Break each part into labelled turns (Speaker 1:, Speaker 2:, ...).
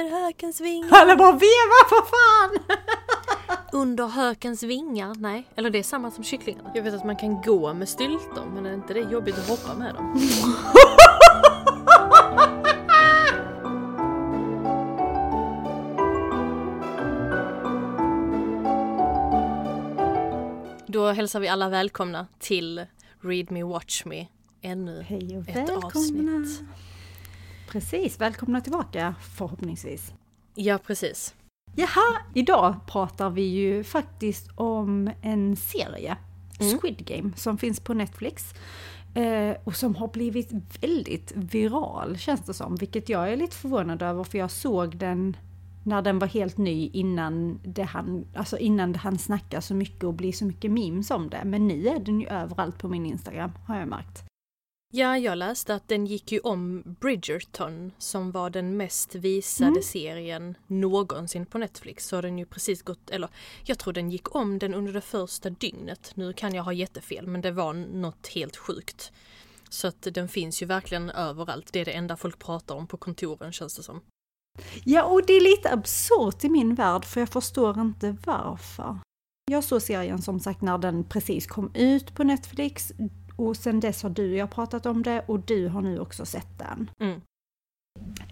Speaker 1: under hökens vingar.
Speaker 2: Alla bara veva för fan!
Speaker 1: Under hökens vingar? Nej, eller det är samma som kycklingarna. Jag vet att man kan gå med styltor men är inte det jobbigt att hoppa med dem? Då hälsar vi alla välkomna till Read Me Watch Me. Ännu
Speaker 2: Hej och
Speaker 1: ett
Speaker 2: välkomna!
Speaker 1: avsnitt.
Speaker 2: Precis, välkomna tillbaka förhoppningsvis.
Speaker 1: Ja, precis.
Speaker 2: Jaha, idag pratar vi ju faktiskt om en serie,
Speaker 1: Mm.
Speaker 2: Squid Game, som finns på Netflix. Eh, och som har blivit väldigt viral känns det som, vilket jag är lite förvånad över för jag såg den när den var helt ny innan det han, alltså innan det han snacka så mycket och bli så mycket memes om det. Men nu är den ju överallt på min Instagram har jag märkt.
Speaker 1: Ja, jag läste att den gick ju om Bridgerton som var den mest visade
Speaker 2: Mm.
Speaker 1: serien någonsin på Netflix. Så har den ju precis gått, eller jag tror den gick om den under det första dygnet. Nu kan jag ha jättefel men det var något helt sjukt. Så att den finns ju verkligen överallt. Det är det enda folk pratar om på kontoren känns det som.
Speaker 2: Ja, och det är lite absurt i min värld för jag förstår inte varför. Jag såg serien som sagt när den precis kom ut på Netflix och sen dess har du och jag pratat om det och du har nu också sett den.
Speaker 1: Mm.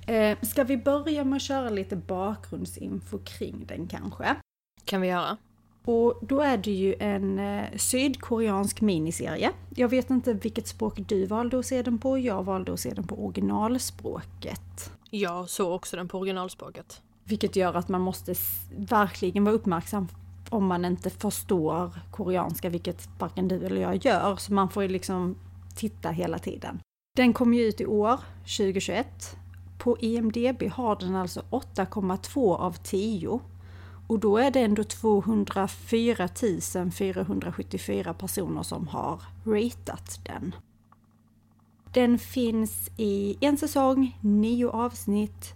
Speaker 2: Eh, ska vi börja med att köra lite bakgrundsinfo kring den kanske?
Speaker 1: Kan vi göra?
Speaker 2: Och då är det ju en eh, sydkoreansk miniserie. Jag vet inte vilket språk du valde att se den på, jag valde att se den på originalspråket.
Speaker 1: Jag såg också den på originalspråket.
Speaker 2: Vilket gör att man måste verkligen vara uppmärksam om man inte förstår koreanska, vilket varken du eller jag gör. Så man får ju liksom titta hela tiden. Den kom ju ut i år, 2021. På IMDB har den alltså 8,2 av 10. Och då är det ändå 204 474 personer som har ratat den. Den finns i en säsong, nio avsnitt,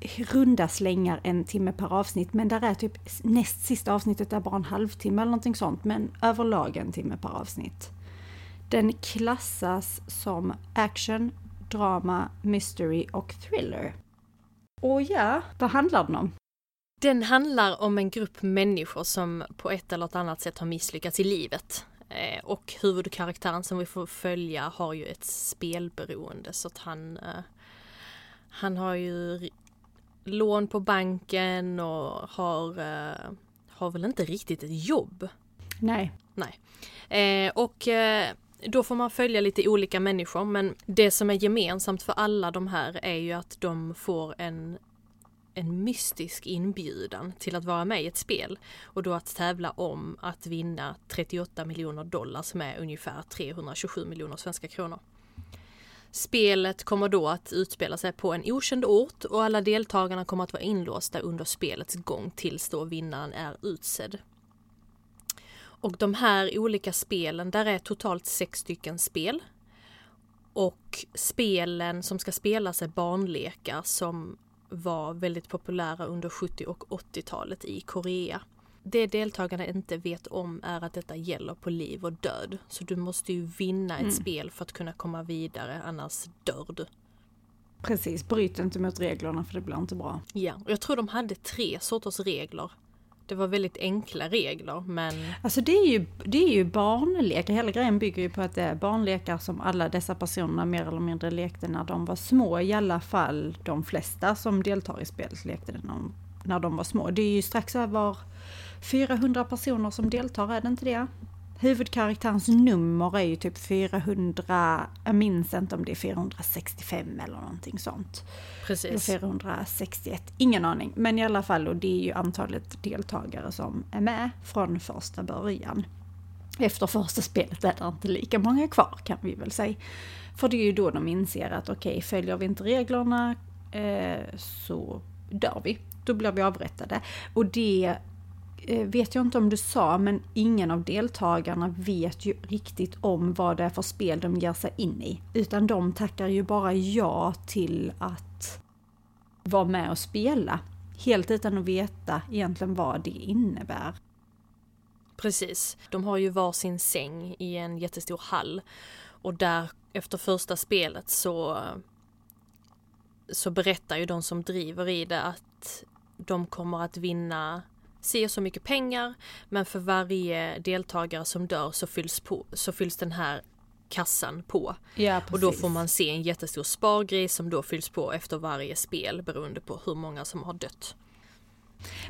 Speaker 2: runda slängar en timme per avsnitt men där är typ näst sista avsnittet är bara en halvtimme eller någonting sånt men överlag en timme per avsnitt. Den klassas som action, drama, mystery och thriller. Och ja, vad handlar den om?
Speaker 1: Den handlar om en grupp människor som på ett eller annat sätt har misslyckats i livet. Eh, och huvudkaraktären som vi får följa har ju ett spelberoende så att han eh, Han har ju lån på banken och har eh, Har väl inte riktigt ett jobb.
Speaker 2: Nej,
Speaker 1: Eh, och eh, då får man följa lite olika människor men det som är gemensamt för alla de här är ju att de får en en mystisk inbjudan till att vara med i ett spel och då att tävla om att vinna 38 miljoner dollar som är ungefär 327 miljoner svenska kronor. Spelet kommer då att utspela sig på en okänd ort och alla deltagarna kommer att vara inlåsta under spelets gång tills då vinnaren är utsedd. Och de här olika spelen, där är totalt sex stycken spel. Och spelen som ska spelas är barnlekar som var väldigt populära under 70 och 80-talet i Korea. Det deltagarna inte vet om är att detta gäller på liv och död. Så du måste ju vinna ett
Speaker 2: Mm.
Speaker 1: spel för att kunna komma vidare, annars dör du.
Speaker 2: precis. Bryt inte mot reglerna för det blir inte bra.
Speaker 1: Ja, och jag tror de hade tre sorters regler. Det var väldigt enkla regler, men
Speaker 2: Alltså det är ju, det är ju barnlekar, hela grejen bygger ju på att det är barnlekar som alla dessa personer mer eller mindre lekte när de var små. I alla fall de flesta som deltar i spelet lekte det när de, när de var små. Det är ju strax över 400 personer som deltar, är det inte det? Huvudkaraktärens nummer är ju typ 400, jag minns inte om det är 465 eller någonting sånt. Eller
Speaker 1: precis.
Speaker 2: 461, ingen aning. Men i alla fall, och det är ju antalet deltagare som är med från första början. Efter första spelet är det inte lika många kvar kan vi väl säga. För det är ju då de inser att okej, följer vi inte reglerna eh, så dör vi. Då blir vi avrättade. Och det Eh, vet jag inte om du sa, men ingen av deltagarna vet ju riktigt om vad det är för spel de ger sig in i. Utan de tackar ju bara ja till att vara med och spela. Helt utan att veta egentligen vad det innebär.
Speaker 1: Precis. De har ju varsin säng i en jättestor hall. Och där efter första spelet så så berättar ju de som driver i det att de kommer att vinna si så mycket pengar men för varje deltagare som dör så fylls, på, så fylls den här kassan på.
Speaker 2: Ja,
Speaker 1: och då får man se en jättestor spargris som då fylls på efter varje spel beroende på hur många som har dött.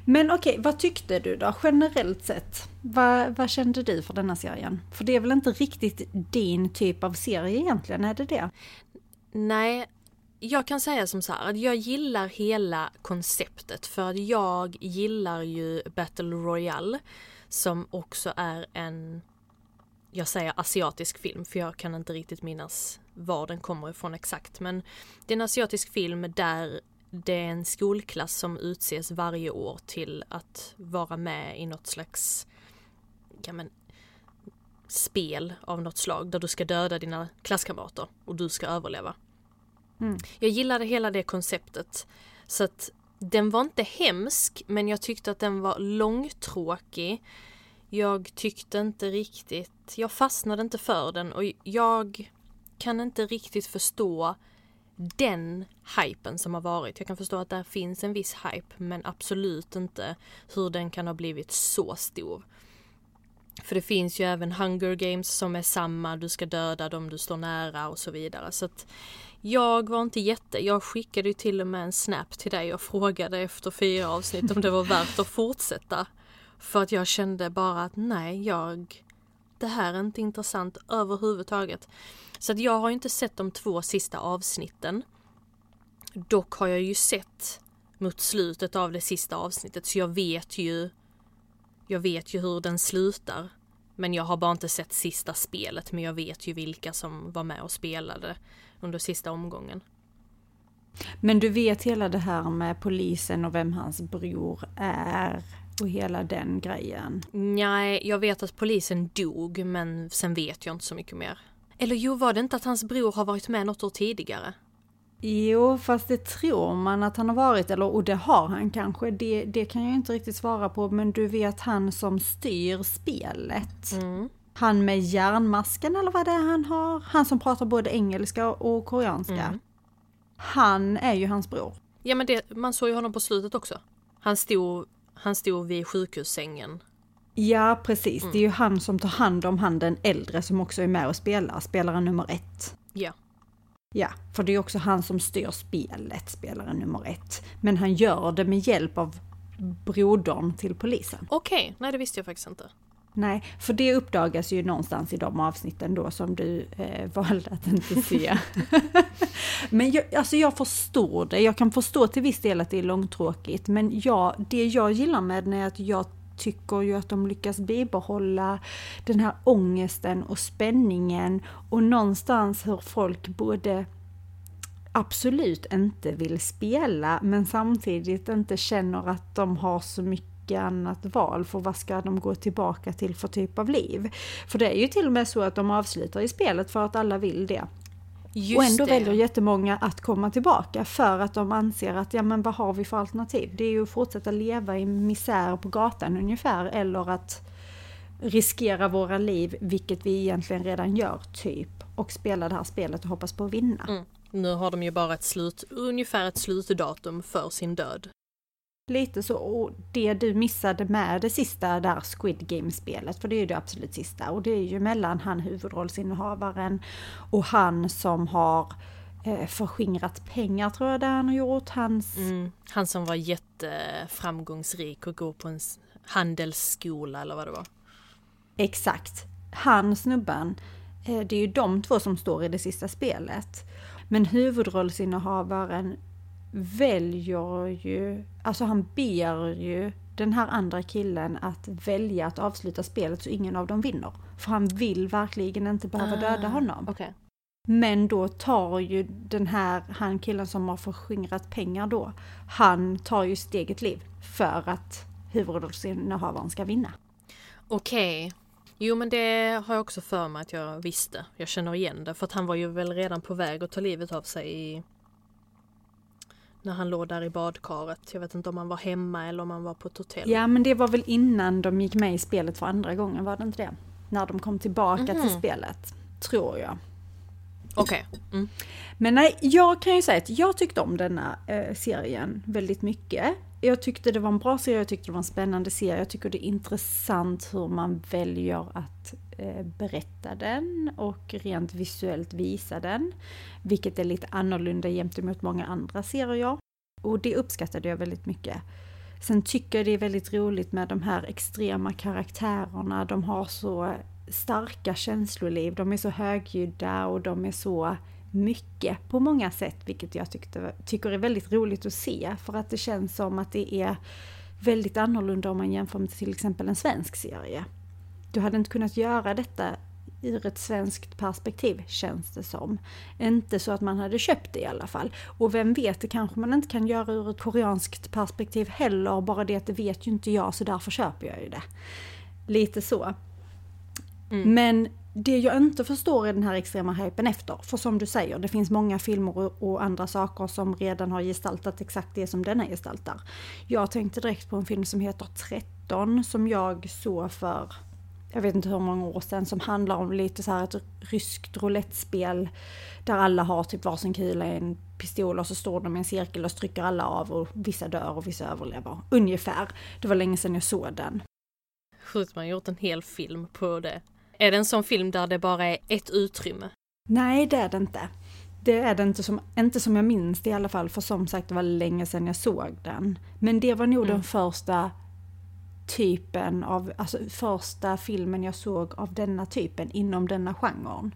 Speaker 2: Men okej, vad tyckte du då generellt sett? Vad, vad kände du för denna serien? För det är väl inte riktigt din typ av serie egentligen, är det det?
Speaker 1: Nej, jag kan säga som så här att jag gillar hela konceptet för att jag gillar ju Battle Royale som också är en jag säger asiatisk film för jag kan inte riktigt minnas var den kommer ifrån exakt men det är en asiatisk film där det är en skolklass som utses varje år till att vara med i något slags ja, men, spel av något slag där du ska döda dina klasskamrater och du ska överleva. Mm. Jag gillade hela det konceptet. Så att den var inte hemsk men jag tyckte att den var långtråkig. Jag tyckte inte riktigt, jag fastnade inte för den och jag kan inte riktigt förstå den hypen som har varit. Jag kan förstå att där finns en viss hype men absolut inte hur den kan ha blivit så stor. För det finns ju även Hunger Games som är samma, du ska döda dem du står nära och så vidare. Så att jag var inte jätte, jag skickade ju till och med en snap till dig och frågade efter fyra avsnitt om det var värt att fortsätta. För att jag kände bara att nej, jag, det här är inte intressant överhuvudtaget. Så att jag har inte sett de två sista avsnitten. Dock har jag ju sett mot slutet av det sista avsnittet så jag vet ju jag vet ju hur den slutar. Men jag har bara inte sett sista spelet men jag vet ju vilka som var med och spelade under sista omgången.
Speaker 2: Men du vet hela det här med polisen och vem hans bror är och hela den grejen?
Speaker 1: Nej, jag vet att polisen dog men sen vet jag inte så mycket mer. Eller jo, var det inte att hans bror har varit med något år tidigare?
Speaker 2: Jo, fast det tror man att han har varit, eller och det har han kanske, det, det kan jag inte riktigt svara på, men du vet han som styr spelet. Mm. Han med järnmasken eller vad det är han har, han som pratar både engelska och koreanska. Mm. Han är ju hans bror.
Speaker 1: Ja men det, man såg ju honom på slutet också. Han stod, han stod vid sjukhussängen.
Speaker 2: Ja precis, mm. det är ju han som tar hand om han den äldre som också är med och spelar, spelaren nummer ett.
Speaker 1: Ja.
Speaker 2: Ja, för det är också han som styr spelet, spelare nummer ett. Men han gör det med hjälp av brodern till polisen.
Speaker 1: Okej, okay. nej det visste jag faktiskt inte.
Speaker 2: Nej, för det uppdagas ju någonstans i de avsnitten då som du eh, valde att inte se. men jag, alltså jag förstår det, jag kan förstå till viss del att det är långtråkigt, men jag, det jag gillar med den är att jag tycker ju att de lyckas bibehålla den här ångesten och spänningen och någonstans hur folk både absolut inte vill spela men samtidigt inte känner att de har så mycket annat val för vad ska de gå tillbaka till för typ av liv? För det är ju till och med så att de avslutar i spelet för att alla vill det. Just och ändå det. väljer jättemånga att komma tillbaka för att de anser att ja men vad har vi för alternativ? Det är ju att fortsätta leva i misär på gatan ungefär eller att riskera våra liv, vilket vi egentligen redan gör typ. Och spela det här spelet och hoppas på att vinna. Mm.
Speaker 1: Nu har de ju bara ett slut, ungefär ett slutdatum för sin död.
Speaker 2: Lite så, och det du missade med det sista där Squid Game-spelet, för det är ju det absolut sista, och det är ju mellan han huvudrollsinnehavaren och han som har eh, förskingrat pengar tror jag det han har gjort. Hans...
Speaker 1: Mm, han som var jätteframgångsrik och går på en handelsskola eller vad det var.
Speaker 2: Exakt. Han snubben, eh, det är ju de två som står i det sista spelet. Men huvudrollsinnehavaren väljer ju, alltså han ber ju den här andra killen att välja att avsluta spelet så ingen av dem vinner. För han vill verkligen inte behöva döda ah, honom.
Speaker 1: Okay.
Speaker 2: Men då tar ju den här, han killen som har förskingrat pengar då, han tar ju sitt eget liv för att huvudrollsinnehavaren ska vinna.
Speaker 1: Okej. Okay. Jo men det har jag också för mig att jag visste. Jag känner igen det för att han var ju väl redan på väg att ta livet av sig i när han låg där i badkaret. Jag vet inte om han var hemma eller om han var på ett hotell.
Speaker 2: Ja men det var väl innan de gick med i spelet för andra gången, var det inte det? När de kom tillbaka mm -hmm. till mhm. spelet, tror jag.
Speaker 1: Okej. Mm.
Speaker 2: Men nej, jag kan ju säga att jag tyckte om denna eh, serien väldigt mycket. Jag tyckte det var en bra serie, jag tyckte det var en spännande serie. Jag tycker det är intressant hur man väljer att Eh, berätta den och rent visuellt visa den. Vilket är lite annorlunda gentemot många andra serier. Och det uppskattade jag väldigt mycket. Sen tycker jag det är väldigt roligt med de här extrema karaktärerna. De har så starka känsloliv, de är så högljudda och de är så mycket på många sätt, vilket jag tyckte, tycker är väldigt roligt att se. För att det känns som att det är väldigt annorlunda om man jämför med till exempel en svensk serie. Du hade inte kunnat göra detta ur ett svenskt perspektiv, känns det som. Inte så att man hade köpt det i alla fall. Och vem vet, det kanske man inte kan göra ur ett koreanskt perspektiv heller, bara det att det vet ju inte jag, så därför köper jag ju det. Lite så. Mm. Men det jag inte förstår är den här extrema hypen efter. För som du säger, det finns många filmer och andra saker som redan har gestaltat exakt det som denna gestaltar. Jag tänkte direkt på en film som heter 13 som jag såg för, jag vet inte hur många år sedan, som handlar om lite så här ett ryskt roulettespel där alla har typ varsin kula i en pistol och så står de i en cirkel och stryker alla av och vissa dör och vissa överlever. Ungefär. Det var länge sedan jag såg den.
Speaker 1: Sjukt man har gjort en hel film på det. Är det en sån film där det bara är ett utrymme?
Speaker 2: Nej, det är det inte. Det är det inte som, inte som jag minns det i alla fall, för som sagt det var länge sedan jag såg den. Men det var nog mm. den första typen av, alltså första filmen jag såg av denna typen inom denna genren.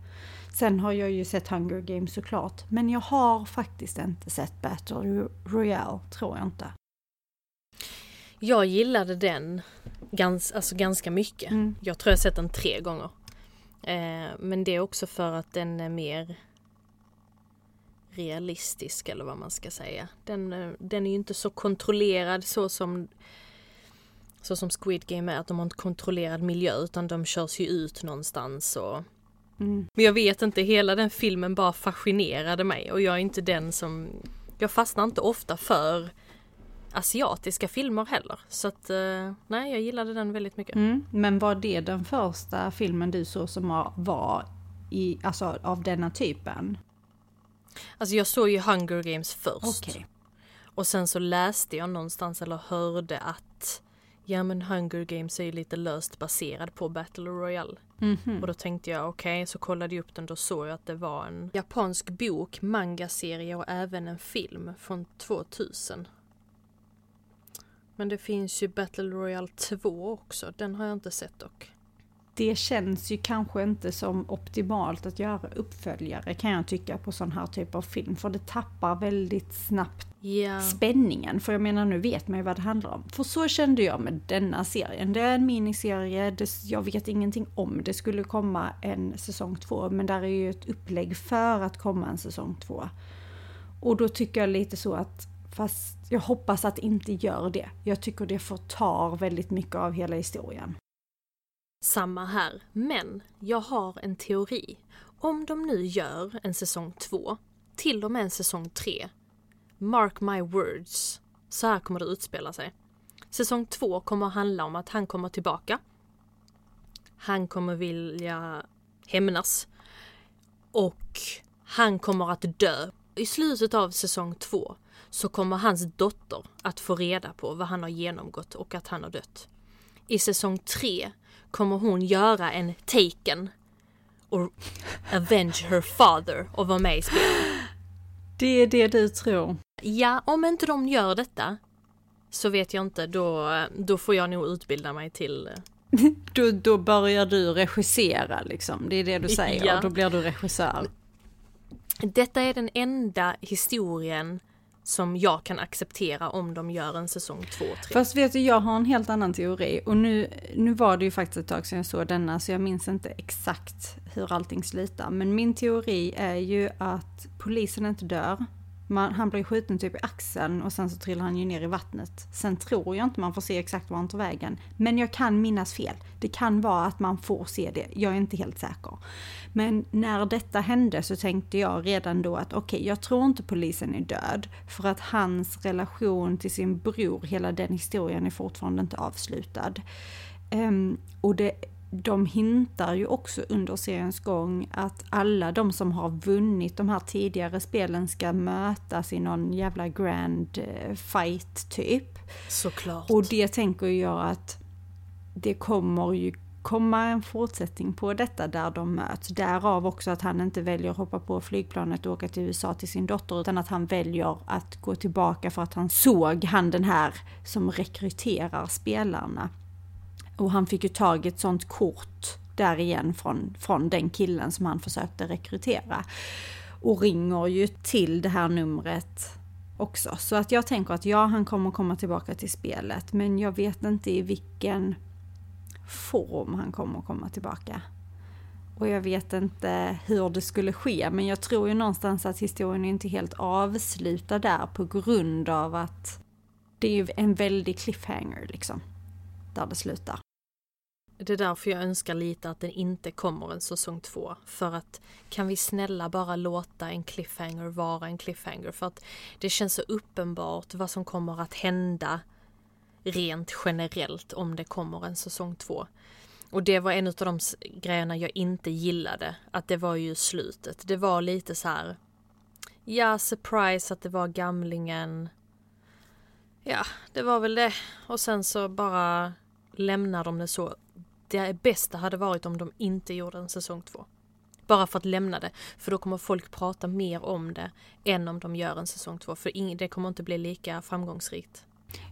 Speaker 2: Sen har jag ju sett Hunger Games såklart, men jag har faktiskt inte sett Battle Royale, tror jag inte.
Speaker 1: Jag gillade den gans, alltså ganska mycket. Mm. Jag tror jag sett den tre gånger. Eh, men det är också för att den är mer realistisk eller vad man ska säga. Den, eh, den är ju inte så kontrollerad så som så som Squid Game är, att de har en kontrollerad miljö utan de körs ju ut någonstans och mm. Men jag vet inte, hela den filmen bara fascinerade mig och jag är inte den som Jag fastnar inte ofta för asiatiska filmer heller. Så att eh, nej, jag gillade den väldigt mycket.
Speaker 2: Mm, men var det den första filmen du såg som var i, alltså av denna typen?
Speaker 1: Alltså jag såg ju Hunger Games först.
Speaker 2: Okay.
Speaker 1: Och sen så läste jag någonstans eller hörde att ja men Hunger Games är ju lite löst baserad på Battle Royale. Mm -hmm. Och då tänkte jag okej, okay, så kollade jag upp den, då såg jag att det var en japansk bok, manga-serie och även en film från 2000. Men det finns ju Battle Royale 2 också, den har jag inte sett dock.
Speaker 2: Det känns ju kanske inte som optimalt att göra uppföljare kan jag tycka på sån här typ av film. För det tappar väldigt snabbt yeah. spänningen. För jag menar nu vet man ju vad det handlar om. För så kände jag med denna serien. Det är en miniserie, det, jag vet ingenting om det skulle komma en säsong två. Men där är ju ett upplägg för att komma en säsong två. Och då tycker jag lite så att Fast jag hoppas att det inte gör det. Jag tycker det förtar väldigt mycket av hela historien.
Speaker 1: Samma här, men jag har en teori. Om de nu gör en säsong två, till och med en säsong tre, mark my words, så här kommer det utspela sig. Säsong två kommer handla om att han kommer tillbaka. Han kommer vilja hämnas. Och han kommer att dö. I slutet av säsong två så kommer hans dotter att få reda på vad han har genomgått och att han har dött. I säsong tre kommer hon göra en taken och avenge her father och vara med i spelet.
Speaker 2: Det är det du tror?
Speaker 1: Ja, om inte de gör detta så vet jag inte, då, då får jag nog utbilda mig till
Speaker 2: då, då börjar du regissera liksom, det är det du säger, ja. och då blir du regissör.
Speaker 1: Detta är den enda historien som jag kan acceptera om de gör en säsong 2 3.
Speaker 2: Fast vet du, jag har en helt annan teori och nu, nu var det ju faktiskt ett tag sedan jag såg denna så jag minns inte exakt hur allting slutar. Men min teori är ju att polisen inte dör man, han blir skjuten typ i axeln och sen så trillar han ju ner i vattnet. Sen tror jag inte man får se exakt var han tar vägen. Men jag kan minnas fel. Det kan vara att man får se det. Jag är inte helt säker. Men när detta hände så tänkte jag redan då att okej, okay, jag tror inte polisen är död. För att hans relation till sin bror, hela den historien är fortfarande inte avslutad. Um, och det de hintar ju också under seriens gång att alla de som har vunnit de här tidigare spelen ska mötas i någon jävla grand eh, fight typ.
Speaker 1: Såklart.
Speaker 2: Och det tänker jag att det kommer ju komma en fortsättning på detta där de möts. Därav också att han inte väljer att hoppa på flygplanet och åka till USA till sin dotter utan att han väljer att gå tillbaka för att han såg han den här som rekryterar spelarna. Och han fick ju tag i ett sånt kort där igen från, från den killen som han försökte rekrytera. Och ringer ju till det här numret också. Så att jag tänker att ja, han kommer komma tillbaka till spelet, men jag vet inte i vilken form han kommer komma tillbaka. Och jag vet inte hur det skulle ske, men jag tror ju någonstans att historien är inte helt avslutad där på grund av att det är ju en väldig cliffhanger liksom. Där det slutar.
Speaker 1: Det är därför jag önskar lite att den inte kommer en säsong två. För att kan vi snälla bara låta en cliffhanger vara en cliffhanger? För att det känns så uppenbart vad som kommer att hända rent generellt om det kommer en säsong två. Och det var en av de grejerna jag inte gillade, att det var ju slutet. Det var lite så här, ja, surprise att det var gamlingen. Ja, det var väl det. Och sen så bara lämnar de det så. Det bästa hade varit om de inte gjorde en säsong två. Bara för att lämna det. För då kommer folk prata mer om det än om de gör en säsong två. För det kommer inte bli lika framgångsrikt.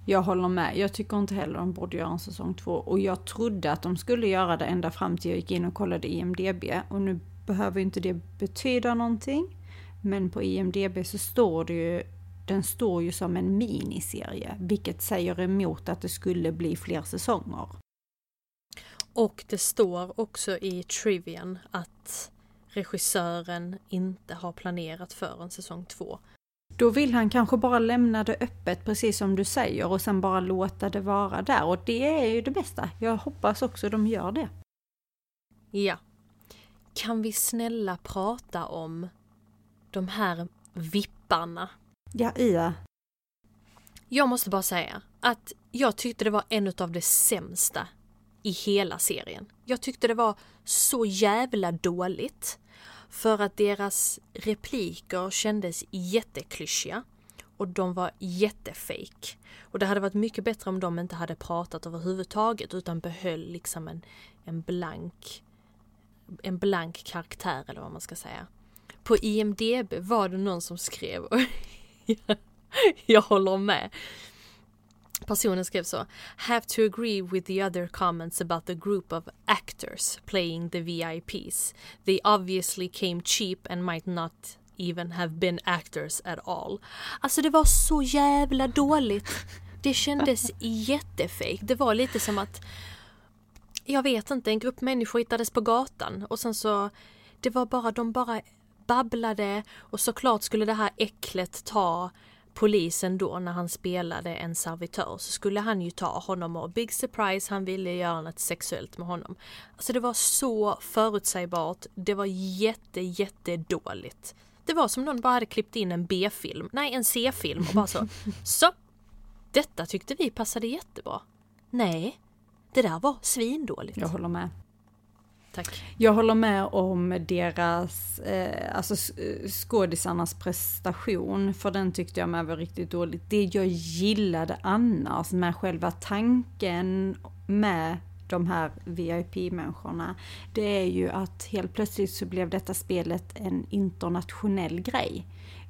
Speaker 2: Jag håller med. Jag tycker inte heller de borde göra en säsong två. Och jag trodde att de skulle göra det ända fram till jag gick in och kollade IMDB. Och nu behöver inte det betyda någonting. Men på IMDB så står det ju, den står ju som en miniserie. Vilket säger emot att det skulle bli fler säsonger.
Speaker 1: Och det står också i Trivian att regissören inte har planerat för en säsong två.
Speaker 2: Då vill han kanske bara lämna det öppet precis som du säger och sen bara låta det vara där och det är ju det bästa. Jag hoppas också de gör det.
Speaker 1: Ja. Kan vi snälla prata om de här vipparna?
Speaker 2: Ja, Ia.
Speaker 1: Jag måste bara säga att jag tyckte det var en av det sämsta i hela serien. Jag tyckte det var så jävla dåligt. För att deras repliker kändes jätteklyschiga och de var jättefake. Och det hade varit mycket bättre om de inte hade pratat överhuvudtaget utan behöll liksom en, en blank en blank karaktär eller vad man ska säga. På IMDB var det någon som skrev och jag håller med. Personen skrev så. Have to agree with the other comments about the group of actors playing the VIPs. They obviously came cheap and might not even have been actors at all. Alltså det var så jävla dåligt. Det kändes jättefejk. Det var lite som att jag vet inte, en grupp människor hittades på gatan och sen så det var bara, de bara babblade och såklart skulle det här äcklet ta polisen då när han spelade en servitör så skulle han ju ta honom och big surprise han ville göra något sexuellt med honom. Alltså det var så förutsägbart, det var jätte jätte dåligt. Det var som någon bara hade klippt in en B-film, nej en C-film och bara så. Så! Detta tyckte vi passade jättebra. Nej, det där var svindåligt.
Speaker 2: Jag håller med.
Speaker 1: Tack.
Speaker 2: Jag håller med om deras, eh, alltså skådisarnas prestation, för den tyckte jag med var riktigt dåligt. Det jag gillade annars med själva tanken med de här VIP-människorna, det är ju att helt plötsligt så blev detta spelet en internationell grej.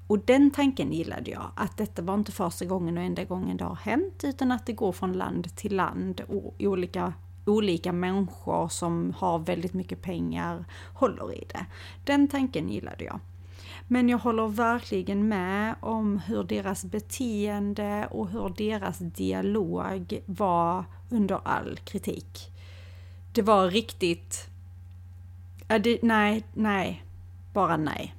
Speaker 2: Och den tanken gillade jag, att detta var inte första gången och enda gången det har hänt, utan att det går från land till land och olika olika människor som har väldigt mycket pengar håller i det. Den tanken gillade jag. Men jag håller verkligen med om hur deras beteende och hur deras dialog var under all kritik. Det var riktigt... Äh, det, nej, nej. Bara nej.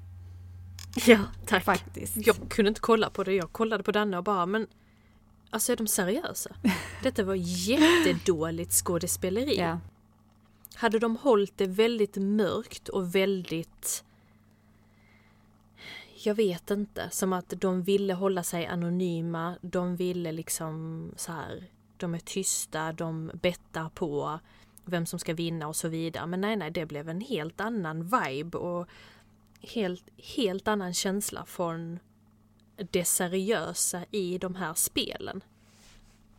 Speaker 1: Ja, tack.
Speaker 2: Faktiskt.
Speaker 1: Jag kunde inte kolla på det. Jag kollade på Danne och bara, men Alltså är de seriösa? Detta var jättedåligt skådespeleri.
Speaker 2: Ja.
Speaker 1: Hade de hållit det väldigt mörkt och väldigt... Jag vet inte, som att de ville hålla sig anonyma, de ville liksom så här, de är tysta, de bettar på vem som ska vinna och så vidare. Men nej, nej, det blev en helt annan vibe och helt, helt annan känsla från det seriösa i de här spelen.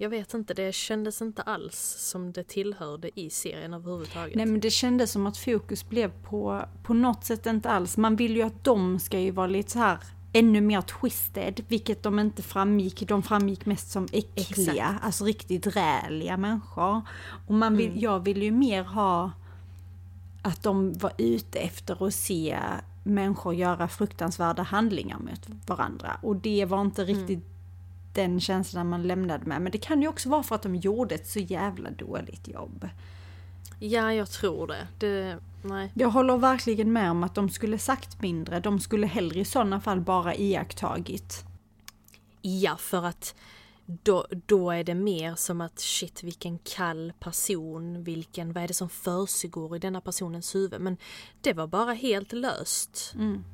Speaker 1: Jag vet inte, det kändes inte alls som det tillhörde i serien överhuvudtaget.
Speaker 2: Nej men det kändes som att fokus blev på, på något sätt inte alls. Man vill ju att de ska ju vara lite så här ännu mer twisted, vilket de inte framgick. De framgick mest som äckliga, Exakt. alltså riktigt räliga människor. Och man vill, mm. jag vill ju mer ha att de var ute efter att se människor göra fruktansvärda handlingar mot varandra. Och det var inte mm. riktigt mm. den känslan man lämnade med. Men det kan ju också vara för att de gjorde ett så jävla dåligt jobb.
Speaker 1: Ja, jag tror det. det nej.
Speaker 2: Jag håller verkligen med om att de skulle sagt mindre. De skulle hellre i sådana fall bara iakttagit.
Speaker 1: Ja, för att då, då är det mer som att shit vilken kall person, vilken, vad är det som försiggår i denna personens huvud? Men det var bara helt löst. Mm.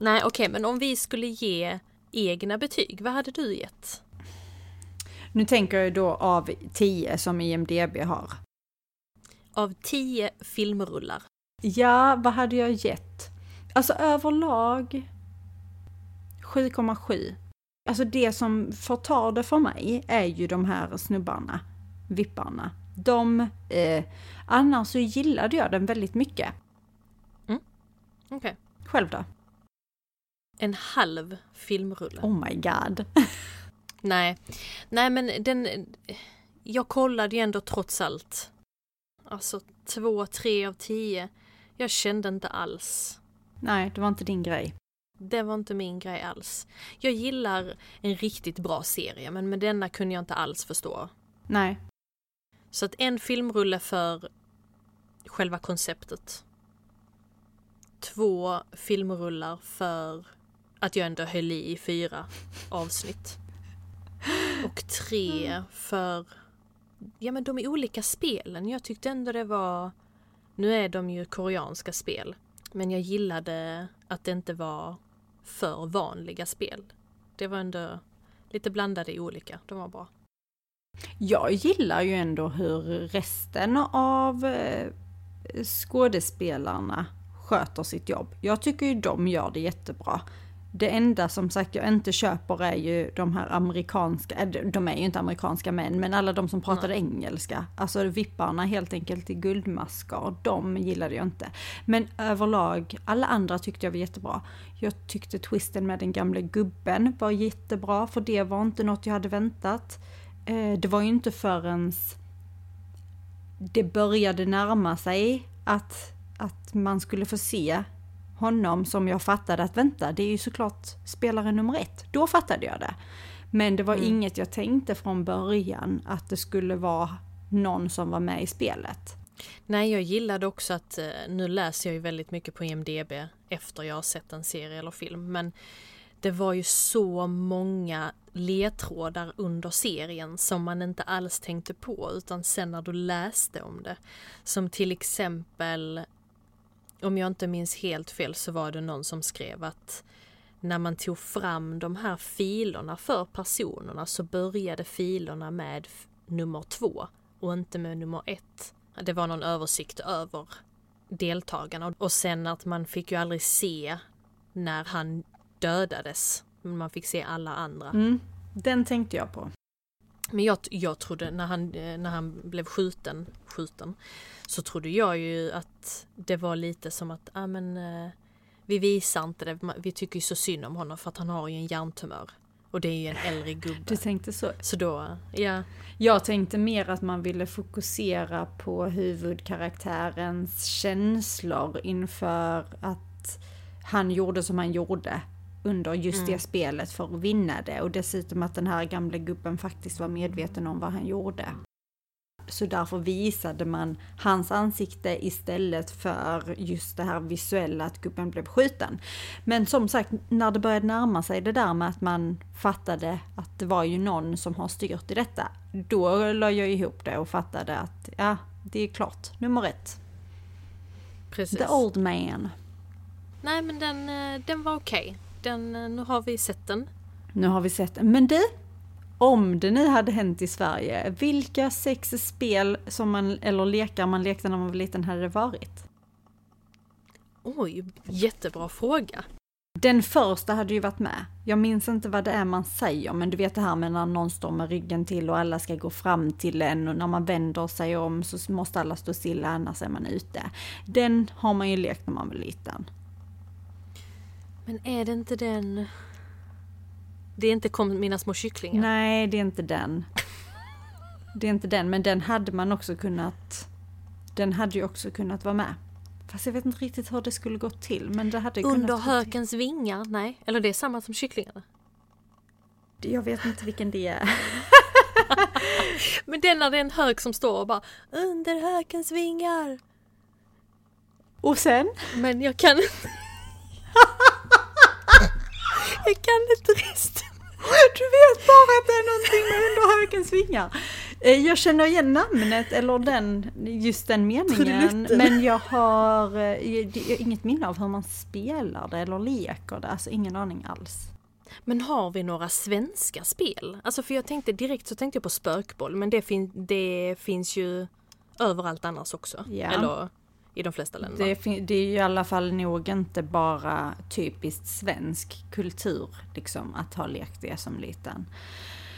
Speaker 1: Nej okej, okay, men om vi skulle ge egna betyg, vad hade du gett?
Speaker 2: Nu tänker jag då av 10 som IMDB har.
Speaker 1: Av 10 filmrullar?
Speaker 2: Ja, vad hade jag gett? Alltså överlag 7,7. Alltså det som förtar det för mig är ju de här snubbarna, vipparna. De, eh, annars så gillade jag den väldigt mycket.
Speaker 1: Mm. Okej. Okay.
Speaker 2: Själv då?
Speaker 1: En halv filmrulle.
Speaker 2: Oh my god.
Speaker 1: Nej, nej men den, jag kollade ju ändå trots allt. Alltså två, tre av tio. Jag kände inte alls.
Speaker 2: Nej, det var inte din grej.
Speaker 1: Det var inte min grej alls. Jag gillar en riktigt bra serie men med denna kunde jag inte alls förstå.
Speaker 2: Nej.
Speaker 1: Så att en filmrulle för själva konceptet. Två filmrullar för att jag ändå höll i i fyra avsnitt. Och tre för ja men de olika spelen. Jag tyckte ändå det var nu är de ju koreanska spel. Men jag gillade att det inte var för vanliga spel. Det var ändå lite blandade i olika, de var bra.
Speaker 2: Jag gillar ju ändå hur resten av eh, skådespelarna sköter sitt jobb. Jag tycker ju de gör det jättebra. Det enda som sagt jag inte köper är ju de här amerikanska, äh, de är ju inte amerikanska män, men alla de som pratade Nej. engelska. Alltså vipparna helt enkelt i guldmasker, de gillade jag inte. Men överlag, alla andra tyckte jag var jättebra. Jag tyckte twisten med den gamla gubben var jättebra, för det var inte något jag hade väntat. Eh, det var ju inte förrän det började närma sig att, att man skulle få se honom som jag fattade att vänta, det är ju såklart spelare nummer ett. Då fattade jag det. Men det var mm. inget jag tänkte från början att det skulle vara någon som var med i spelet.
Speaker 1: Nej, jag gillade också att, eh, nu läser jag ju väldigt mycket på IMDB efter jag har sett en serie eller film, men det var ju så många ledtrådar under serien som man inte alls tänkte på utan sen när du läste om det. Som till exempel om jag inte minns helt fel så var det någon som skrev att när man tog fram de här filerna för personerna så började filerna med nummer två och inte med nummer ett. Det var någon översikt över deltagarna och sen att man fick ju aldrig se när han dödades. Men man fick se alla andra.
Speaker 2: Mm, den tänkte jag på.
Speaker 1: Men jag, jag trodde när han, när han blev skjuten, skjuten så trodde jag ju att det var lite som att, ja men eh, vi visar inte det, vi tycker ju så synd om honom för att han har ju en hjärntumör. Och det är ju en äldre gubbe.
Speaker 2: Du tänkte så?
Speaker 1: Så då, ja.
Speaker 2: Jag tänkte mer att man ville fokusera på huvudkaraktärens känslor inför att han gjorde som han gjorde under just mm. det spelet för att vinna det. Och dessutom att den här gamla gubben faktiskt var medveten om vad han gjorde. Så därför visade man hans ansikte istället för just det här visuella att gubben blev skjuten. Men som sagt, när det började närma sig det där med att man fattade att det var ju någon som har styrt i detta. Då la jag ihop det och fattade att ja, det är klart, nummer ett.
Speaker 1: Precis.
Speaker 2: The Old Man.
Speaker 1: Nej men den, eh, den var okej. Okay. Den, eh, nu har vi sett den.
Speaker 2: Nu har vi sett den. Men du, Om det nu hade hänt i Sverige, vilka sex spel som man, eller lekar man lekte när man var liten hade det varit?
Speaker 1: Oj, jättebra fråga.
Speaker 2: Den första hade ju varit med. Jag minns inte vad det är man säger, men du vet det här med när någon står med ryggen till och alla ska gå fram till en och när man vänder sig om så måste alla stå stilla annars är man ute. Den har man ju lekt när man var liten.
Speaker 1: Men är det inte den... Det är inte Kom mina små kycklingar?
Speaker 2: Nej, det är inte den. Det är inte den, men den hade man också kunnat... Den hade ju också kunnat vara med. Fast jag vet inte riktigt hur det skulle gått till, men det hade
Speaker 1: Under
Speaker 2: kunnat...
Speaker 1: hökens vingar? Nej, eller det är samma som kycklingarna.
Speaker 2: Jag vet inte vilken det är.
Speaker 1: Men den när det är en hök som står och bara Under hökens vingar.
Speaker 2: Och sen?
Speaker 1: Men jag kan inte. jag kan inte resten.
Speaker 2: Du vet bara att det är någonting med under hökens vingar. Eh, Jag känner igen namnet eller den, just den meningen. Men jag har, eh, jag har inget minne av hur man spelar det eller leker det. Alltså ingen aning alls.
Speaker 1: Men har vi några svenska spel? Alltså för jag tänkte direkt så tänkte jag på spökboll men det, fin- det finns ju överallt annars också.
Speaker 2: Ja.
Speaker 1: Eller i de flesta länder.
Speaker 2: Det, det är ju i alla fall nog inte bara typiskt svensk kultur liksom att ha lekt det som liten.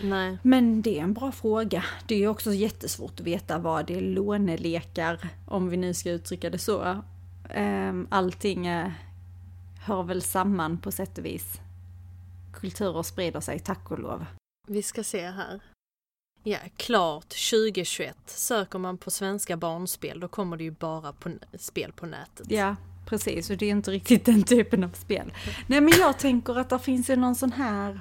Speaker 1: Nej.
Speaker 2: Men det är en bra fråga. Det är ju också jättesvårt att veta vad det är lånelekar, om vi nu ska uttrycka det så. Ehm, Allting hör väl samman på sätt och vis. Kulturer sprider sig, tack och lov.
Speaker 1: Vi ska se här. Ja, klart 2021. Söker man på svenska barnspel då kommer det ju bara på spel på nätet.
Speaker 2: Ja, precis. Och det är inte riktigt den typen av spel. Nej, men jag tänker att det finns ju någon sån här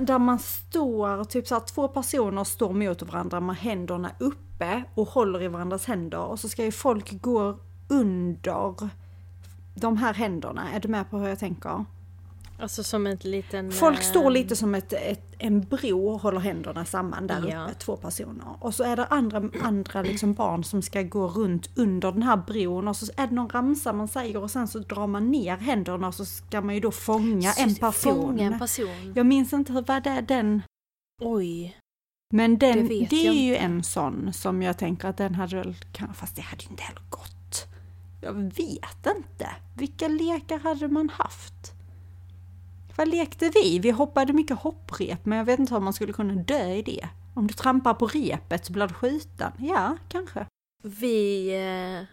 Speaker 2: där man står, typ så här två personer står mot varandra med händerna uppe och håller i varandras händer och så ska ju folk gå under de här händerna. Är du med på hur jag tänker?
Speaker 1: Alltså som en liten...
Speaker 2: Folk står
Speaker 1: eh,
Speaker 2: lite som ett, ett, en bro och håller händerna samman där
Speaker 1: Ja.
Speaker 2: uppe, två personer. Och så är det andra, andra liksom barn som ska gå runt under den här bron och så är det någon ramsa man säger och sen så drar man ner händerna och så ska man ju då fånga en person.
Speaker 1: Fånga en person.
Speaker 2: Jag minns inte hur, vad det är den,
Speaker 1: Oj.
Speaker 2: men den,
Speaker 1: Det
Speaker 2: det, är ju
Speaker 1: inte.
Speaker 2: en sån som jag tänker att den hade väl, fast det hade ju inte heller gått. Jag vet inte. Vilka lekar hade man haft? Vad lekte vi? Vi hoppade mycket hopprep, men jag vet inte om man skulle kunna dö i det. Om du trampar på repet så blir du skjuten. Ja, kanske.
Speaker 1: Vi... Eh...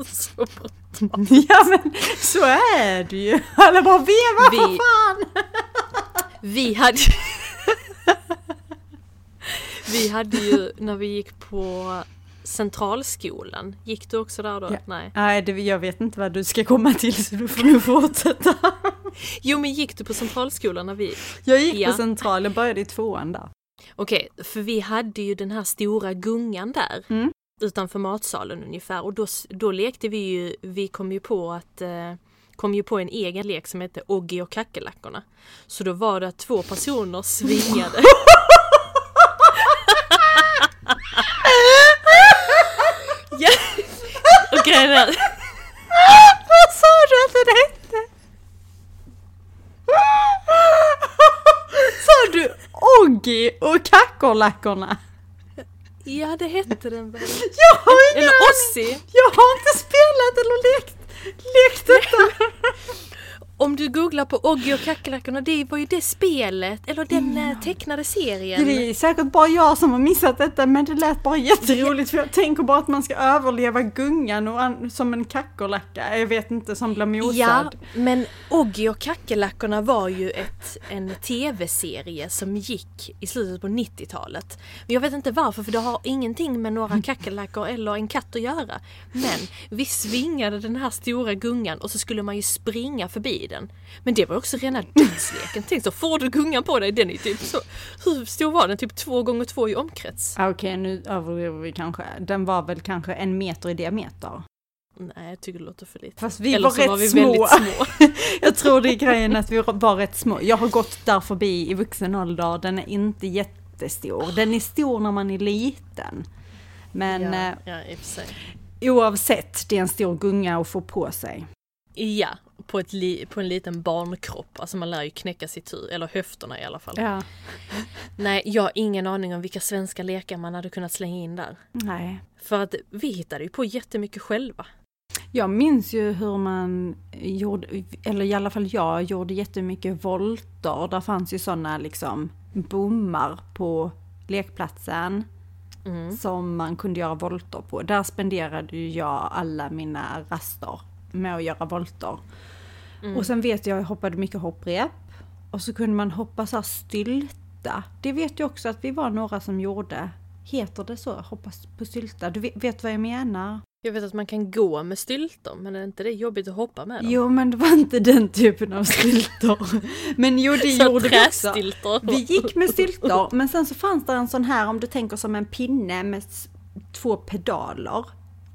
Speaker 1: så bra.
Speaker 2: ja, men så är det ju. Alla bara veva
Speaker 1: Vi-
Speaker 2: för fan!
Speaker 1: Vi hade... vi hade ju när vi gick på Centralskolan. Gick du också där då?
Speaker 2: Ja.
Speaker 1: Nej.
Speaker 2: Nej, det, jag vet inte vad du ska komma till så du får nu fortsätta.
Speaker 1: Jo men gick du på Centralskolan när vi...
Speaker 2: Jag gick
Speaker 1: Ja.
Speaker 2: på central, jag började i tvåan där.
Speaker 1: Okej, för vi hade ju den här stora gungan där.
Speaker 2: Mm.
Speaker 1: Utanför matsalen ungefär och då, då lekte vi ju, vi kom ju på att eh, kom ju på en egen lek som hette Oggy och kackerlackorna. Så då var det att två personer svingade. Är,
Speaker 2: Vad sa du att den hette? Sa du Oggy och kackerlackorna?
Speaker 1: ja det hette den väl?
Speaker 2: Jag har ingen
Speaker 1: Eller. Ossi.
Speaker 2: Jag har inte spelat eller lekt, lekt detta.
Speaker 1: Om du googlar på Oggy och kackerlackorna, det var ju det spelet, eller den eh, tecknade serien.
Speaker 2: Det är säkert bara jag som har missat detta men det lät bara jätteroligt för jag tänker bara att man ska överleva gungan och som en kackerlacka, jag vet inte, som blir mosad.
Speaker 1: Ja, men Oggy och kackerlackorna var ju ett, en tv-serie som gick i slutet på 90-talet. Men jag vet inte varför, för det har ingenting med några kackerlackor eller en katt att göra. Men vi svingade den här stora gungan och så skulle man ju springa förbi den. Men det var också rena dödsleken. Tänk så får du gungan på dig, den är typ så... Hur stor var den? Typ två gånger två i omkrets?
Speaker 2: Ah, Okej, nu överdriver vi kanske. Den var väl kanske en meter i diameter.
Speaker 1: Nej, jag tycker det låter för lite.
Speaker 2: Fast vi
Speaker 1: Eller
Speaker 2: var rätt
Speaker 1: var vi
Speaker 2: små.
Speaker 1: små.
Speaker 2: Jag tror det är grejen att vi var rätt små. Jag har gått där förbi i vuxen ålder, den är inte jättestor. Den är stor när man är liten. Men
Speaker 1: ja,
Speaker 2: eh,
Speaker 1: ja,
Speaker 2: oavsett, det är en stor gunga att få på sig.
Speaker 1: Ja, på, ett li, på en liten barnkropp. Alltså man lär ju knäcka sitt huvud, eller höfterna i alla fall.
Speaker 2: Ja.
Speaker 1: Nej, jag har ingen aning om vilka svenska lekar man hade kunnat slänga in där.
Speaker 2: Nej.
Speaker 1: För att vi hittade ju på jättemycket själva.
Speaker 2: Jag minns ju hur man gjorde, eller i alla fall jag, gjorde jättemycket volter. Där fanns ju sådana liksom bommar på lekplatsen
Speaker 1: Mm.
Speaker 2: som man kunde göra volter på. Där spenderade ju jag alla mina raster med att göra volter.
Speaker 1: Mm.
Speaker 2: Och sen vet jag, jag hoppade mycket hopprep. Och så kunde man hoppa så stylta. Det vet jag också att vi var några som gjorde. Heter det så? Hoppa på stylta? Du vet, vet vad jag menar?
Speaker 1: Jag vet att man kan gå med styltor, men är inte det jobbigt att hoppa med dem?
Speaker 2: Jo, men det var inte den typen av styltor. Men jo, det
Speaker 1: Så
Speaker 2: gjorde vi också. Vi gick med styltor, men sen så fanns det en sån här, om du tänker som en pinne med två pedaler.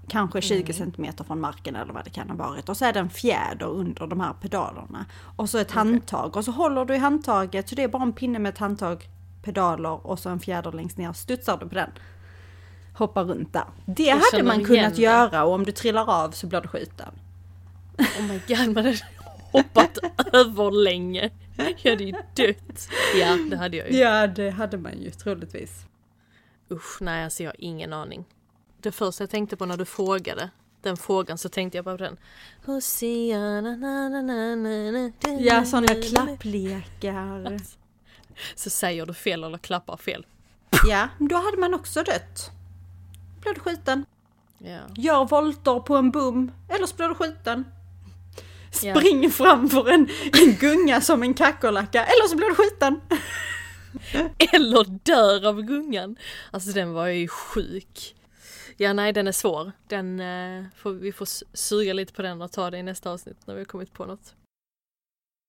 Speaker 2: Kanske 20 centimeter från marken eller vad det kan ha varit. Och så är det en fjäder under de här pedalerna. Och så ett handtag. Och så håller du i handtaget, så det är bara en pinne med ett handtag, pedaler och så en fjäder längst ner. Studsar du på den. Hoppa runt där. Det hade man kunnat
Speaker 1: det.
Speaker 2: göra och om du trillar av så blir du skjuten.
Speaker 1: Oh my god, man hade hoppat över länge. Jag hade ju dött. Ja, det hade jag ju.
Speaker 2: Ja, det hade man ju troligtvis.
Speaker 1: Usch, nej alltså jag har ingen aning. Det första jag tänkte på när du frågade den frågan så tänkte jag bara på den.
Speaker 2: Ja,
Speaker 1: na,
Speaker 2: sådana
Speaker 1: na, na.
Speaker 2: klapplekar.
Speaker 1: Så säger du fel eller klappar fel.
Speaker 2: Ja, då hade man också dött. Blev du skjuten.
Speaker 1: Ja.
Speaker 2: Gör volter på en bom, eller så blir du skjuten.
Speaker 1: Ja.
Speaker 2: Spring framför en, en gunga som en kackerlacka, eller så blir du skjuten.
Speaker 1: Eller dör av gungan. Alltså den var ju sjuk. Ja nej den är svår. Den, eh, får, vi får suga lite på den och ta det i nästa avsnitt när vi har kommit på något.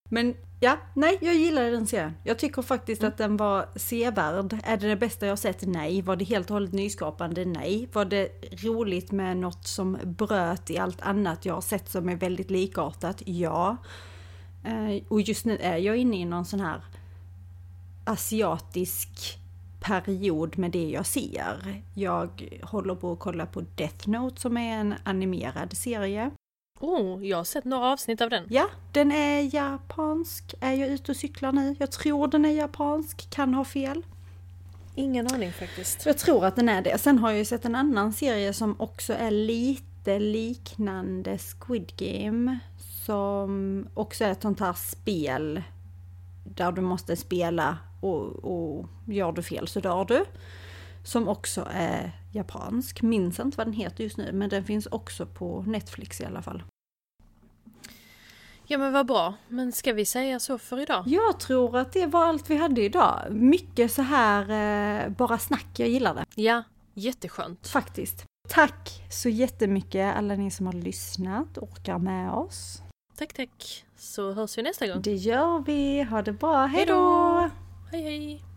Speaker 2: Men ja, nej, jag gillade den serien. Jag tycker faktiskt att den var sevärd. Är det det bästa jag sett? Nej. Var det helt och hållet nyskapande? Nej. Var det roligt med något som bröt i allt annat jag har sett som är väldigt likartat? Ja. Eh, Och just nu är jag inne i någon sån här asiatisk period med det jag ser. Jag håller på att kolla på Death Note som är en animerad serie.
Speaker 1: Oh, jag har sett några avsnitt av den.
Speaker 2: Ja, den är japansk. Är jag ute och cyklar nu? Jag tror den är japansk, kan ha fel.
Speaker 1: Ingen aning faktiskt.
Speaker 2: Jag tror att den är det. Sen har jag ju sett en annan serie som också är lite liknande Squid Game. Som också är ett sånt här spel där du måste spela och, och gör du fel så dör du. Som också är japansk. Minns inte vad den heter just nu men den finns också på Netflix i alla fall.
Speaker 1: Ja men vad bra. Men ska vi säga så för idag?
Speaker 2: Jag tror att det var allt vi hade idag. Mycket så här eh, bara snack, jag gillar det
Speaker 1: Ja, jätteskönt.
Speaker 2: faktiskt. Tack så jättemycket alla ni som har lyssnat och orkar med oss.
Speaker 1: Tack tack. Så hörs vi nästa gång.
Speaker 2: Det gör vi, ha det bra, hejdå!
Speaker 1: Hej hej!